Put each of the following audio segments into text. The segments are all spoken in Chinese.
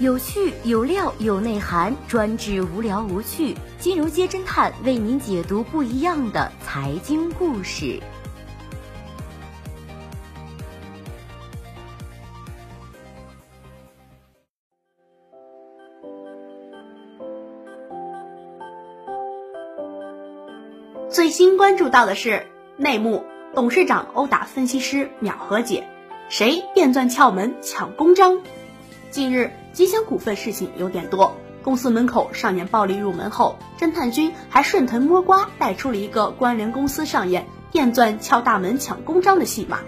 有趣有料有内涵，专治无聊无趣。金融街侦探为您解读不一样的财经故事。最新关注到的是内幕：董事长殴打分析师秒和解，谁电钻撬门抢公章？近日，吉祥股份事情有点多。公司门口上演暴力入门后，侦探君还顺藤摸瓜带出了一个关联公司上演电钻撬大门抢公章的戏码。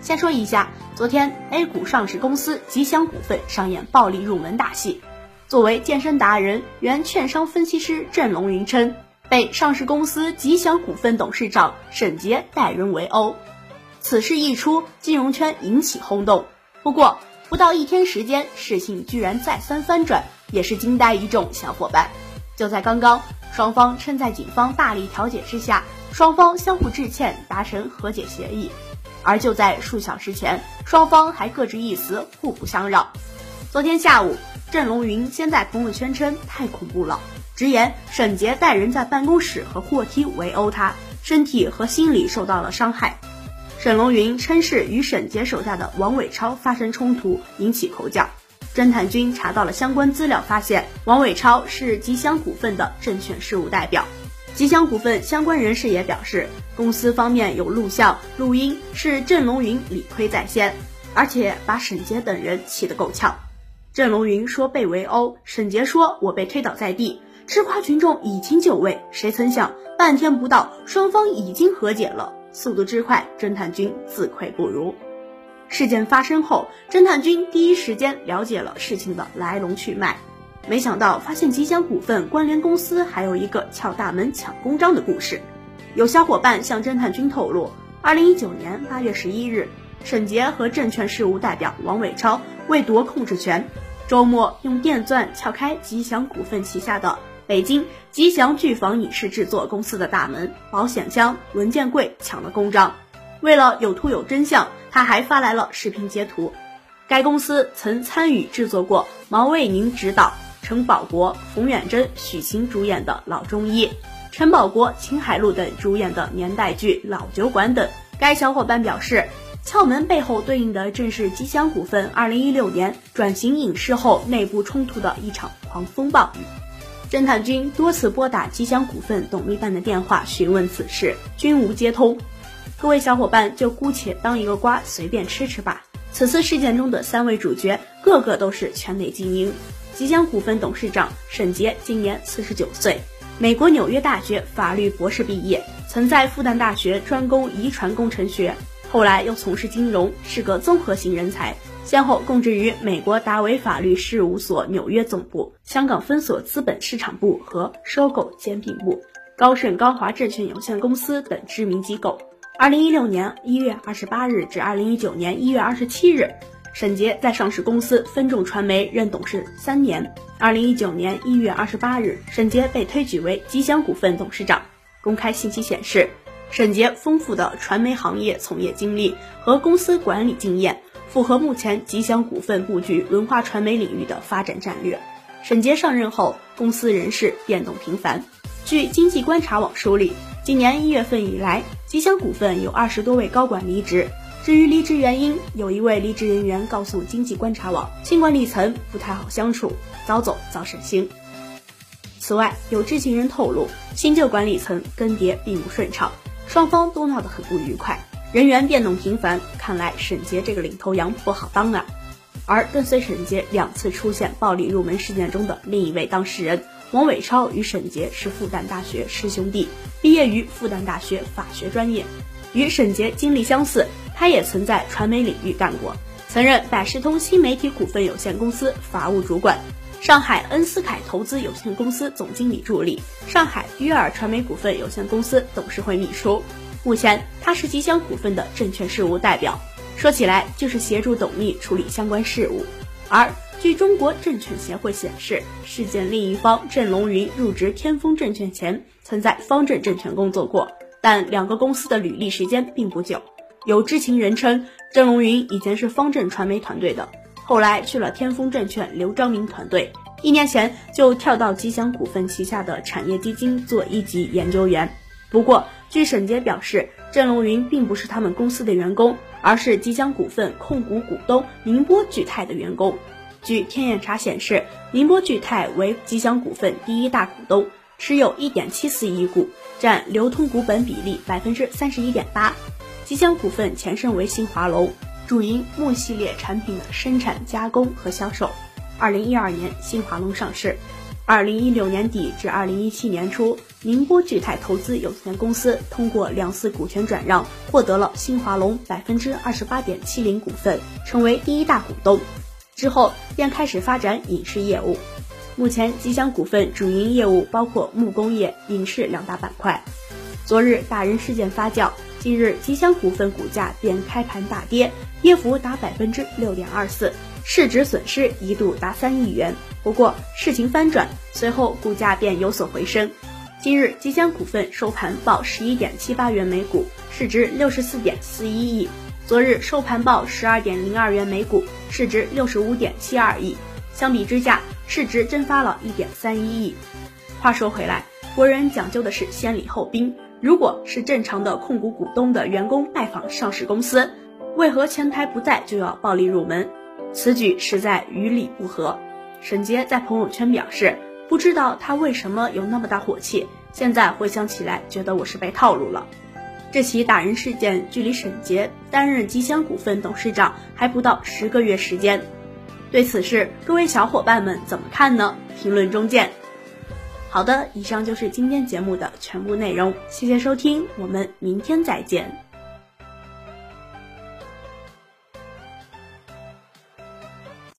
先说一下，昨天 A 股上市公司吉祥股份上演暴力入门大戏。作为健身达人、原券商分析师郑龙云称。被上市公司吉祥股份董事长沈杰带人围殴，此事一出，金融圈引起轰动。不过不到一天时间，事情居然再三翻转，也是惊呆一众小伙伴。就在刚刚，双方趁在警方大力调解之下，双方相互致歉，达成和解协议。而就在数小时前，双方还各执一词，互不相让。昨天下午，郑龙云先在朋友圈称太恐怖了。直言沈杰带人在办公室和货梯围殴他，身体和心理受到了伤害。沈龙云称是与沈杰手下的王伟超发生冲突，引起口角。侦探君查到了相关资料，发现王伟超是吉祥股份的证券事务代表。吉祥股份相关人士也表示，公司方面有录像、录音，是郑龙云理亏在先，而且把沈杰等人气得够呛。郑龙云说被围殴，沈杰说我被推倒在地。吃瓜群众已经就位，谁曾想半天不到，双方已经和解了，速度之快，侦探君自愧不如。事件发生后，侦探君第一时间了解了事情的来龙去脉，没想到发现吉祥股份关联公司还有一个撬大门抢公章的故事。有小伙伴向侦探君透露，二零一九年八月十一日，沈杰和证券事务代表王伟超为夺控制权，周末用电钻撬开吉祥股份旗下的。北京吉祥剧坊影视制作公司的大门、保险箱、文件柜抢了公章。为了有图有真相，他还发来了视频截图。该公司曾参与制作过毛卫宁执导、陈宝国、冯远征、许晴主演的老中医，陈宝国、秦海璐等主演的年代剧《老酒馆》等。该小伙伴表示，撬门背后对应的正是吉祥股份2016年转型影视后内部冲突的一场狂风暴雨。侦探君多次拨打吉祥股份董秘办的电话询问此事，均无接通。各位小伙伴就姑且当一个瓜随便吃吃吧。此次事件中的三位主角，个个都是圈内精英。吉祥股份董事长沈杰今年四十九岁，美国纽约大学法律博士毕业，曾在复旦大学专攻遗传工程学，后来又从事金融，是个综合型人才。先后供职于美国达维法律事务所纽约总部、香港分所资本市场部和收购兼并部、高盛高华证券有限公司等知名机构。二零一六年一月二十八日至二零一九年一月二十七日，沈杰在上市公司分众传媒任董事三年。二零一九年一月二十八日，沈杰被推举为吉祥股份董事长。公开信息显示，沈杰丰富的传媒行业从业经历和公司管理经验。符合目前吉祥股份布局文化传媒领域的发展战略。沈杰上任后，公司人事变动频繁。据经济观察网梳理，今年一月份以来，吉祥股份有二十多位高管离职。至于离职原因，有一位离职人员告诉经济观察网，新管理层不太好相处，早走早省心。此外，有知情人透露，新旧管理层更迭并不顺畅，双方都闹得很不愉快。人员变动频繁，看来沈杰这个领头羊不好当啊。而跟随沈杰两次出现暴力入门事件中的另一位当事人王伟超与沈杰是复旦大学师兄弟，毕业于复旦大学法学专业，与沈杰经历相似，他也曾在传媒领域干过，曾任百视通新媒体股份有限公司法务主管，上海恩斯凯投资有限公司总经理助理，上海约尔传媒股份有限公司董事会秘书。目前他是吉祥股份的证券事务代表，说起来就是协助董秘处理相关事务。而据中国证券协会显示，事件另一方郑龙云入职天风证券前，曾在方正证券工作过，但两个公司的履历时间并不久。有知情人称，郑龙云以前是方正传媒团队的，后来去了天风证券刘章明团队，一年前就跳到吉祥股份旗下的产业基金做一级研究员。不过，据沈杰表示，郑龙云并不是他们公司的员工，而是吉祥股份控股股东宁波聚泰的员工。据天眼查显示，宁波聚泰为吉祥股份第一大股东，持有一点七四亿股，占流通股本比例百分之三十一点八。吉祥股份前身为新华龙。主营木系列产品的生产、加工和销售。二零一二年，新华龙上市。二零一六年底至二零一七年初，宁波聚泰投资有限公司通过两次股权转让，获得了新华龙百分之二十八点七零股份，成为第一大股东。之后便开始发展影视业务。目前，吉祥股份主营业务包括木工业、影视两大板块。昨日打人事件发酵。近日，吉祥股份股价便开盘大跌，跌幅达百分之六点二四，市值损失一度达三亿元。不过事情翻转，随后股价便有所回升。今日吉祥股份收盘报十一点七八元每股，市值六十四点四一亿；昨日收盘报十二点零二元每股，市值六十五点七二亿。相比之下，市值蒸发了一点三一亿。话说回来，国人讲究的是先礼后兵。如果是正常的控股股东的员工拜访上市公司，为何前台不在就要暴力入门？此举实在与理不合。沈杰在朋友圈表示，不知道他为什么有那么大火气，现在回想起来，觉得我是被套路了。这起打人事件距离沈杰担任吉祥股份董事长还不到十个月时间，对此事各位小伙伴们怎么看呢？评论中见。好的，以上就是今天节目的全部内容，谢谢收听，我们明天再见。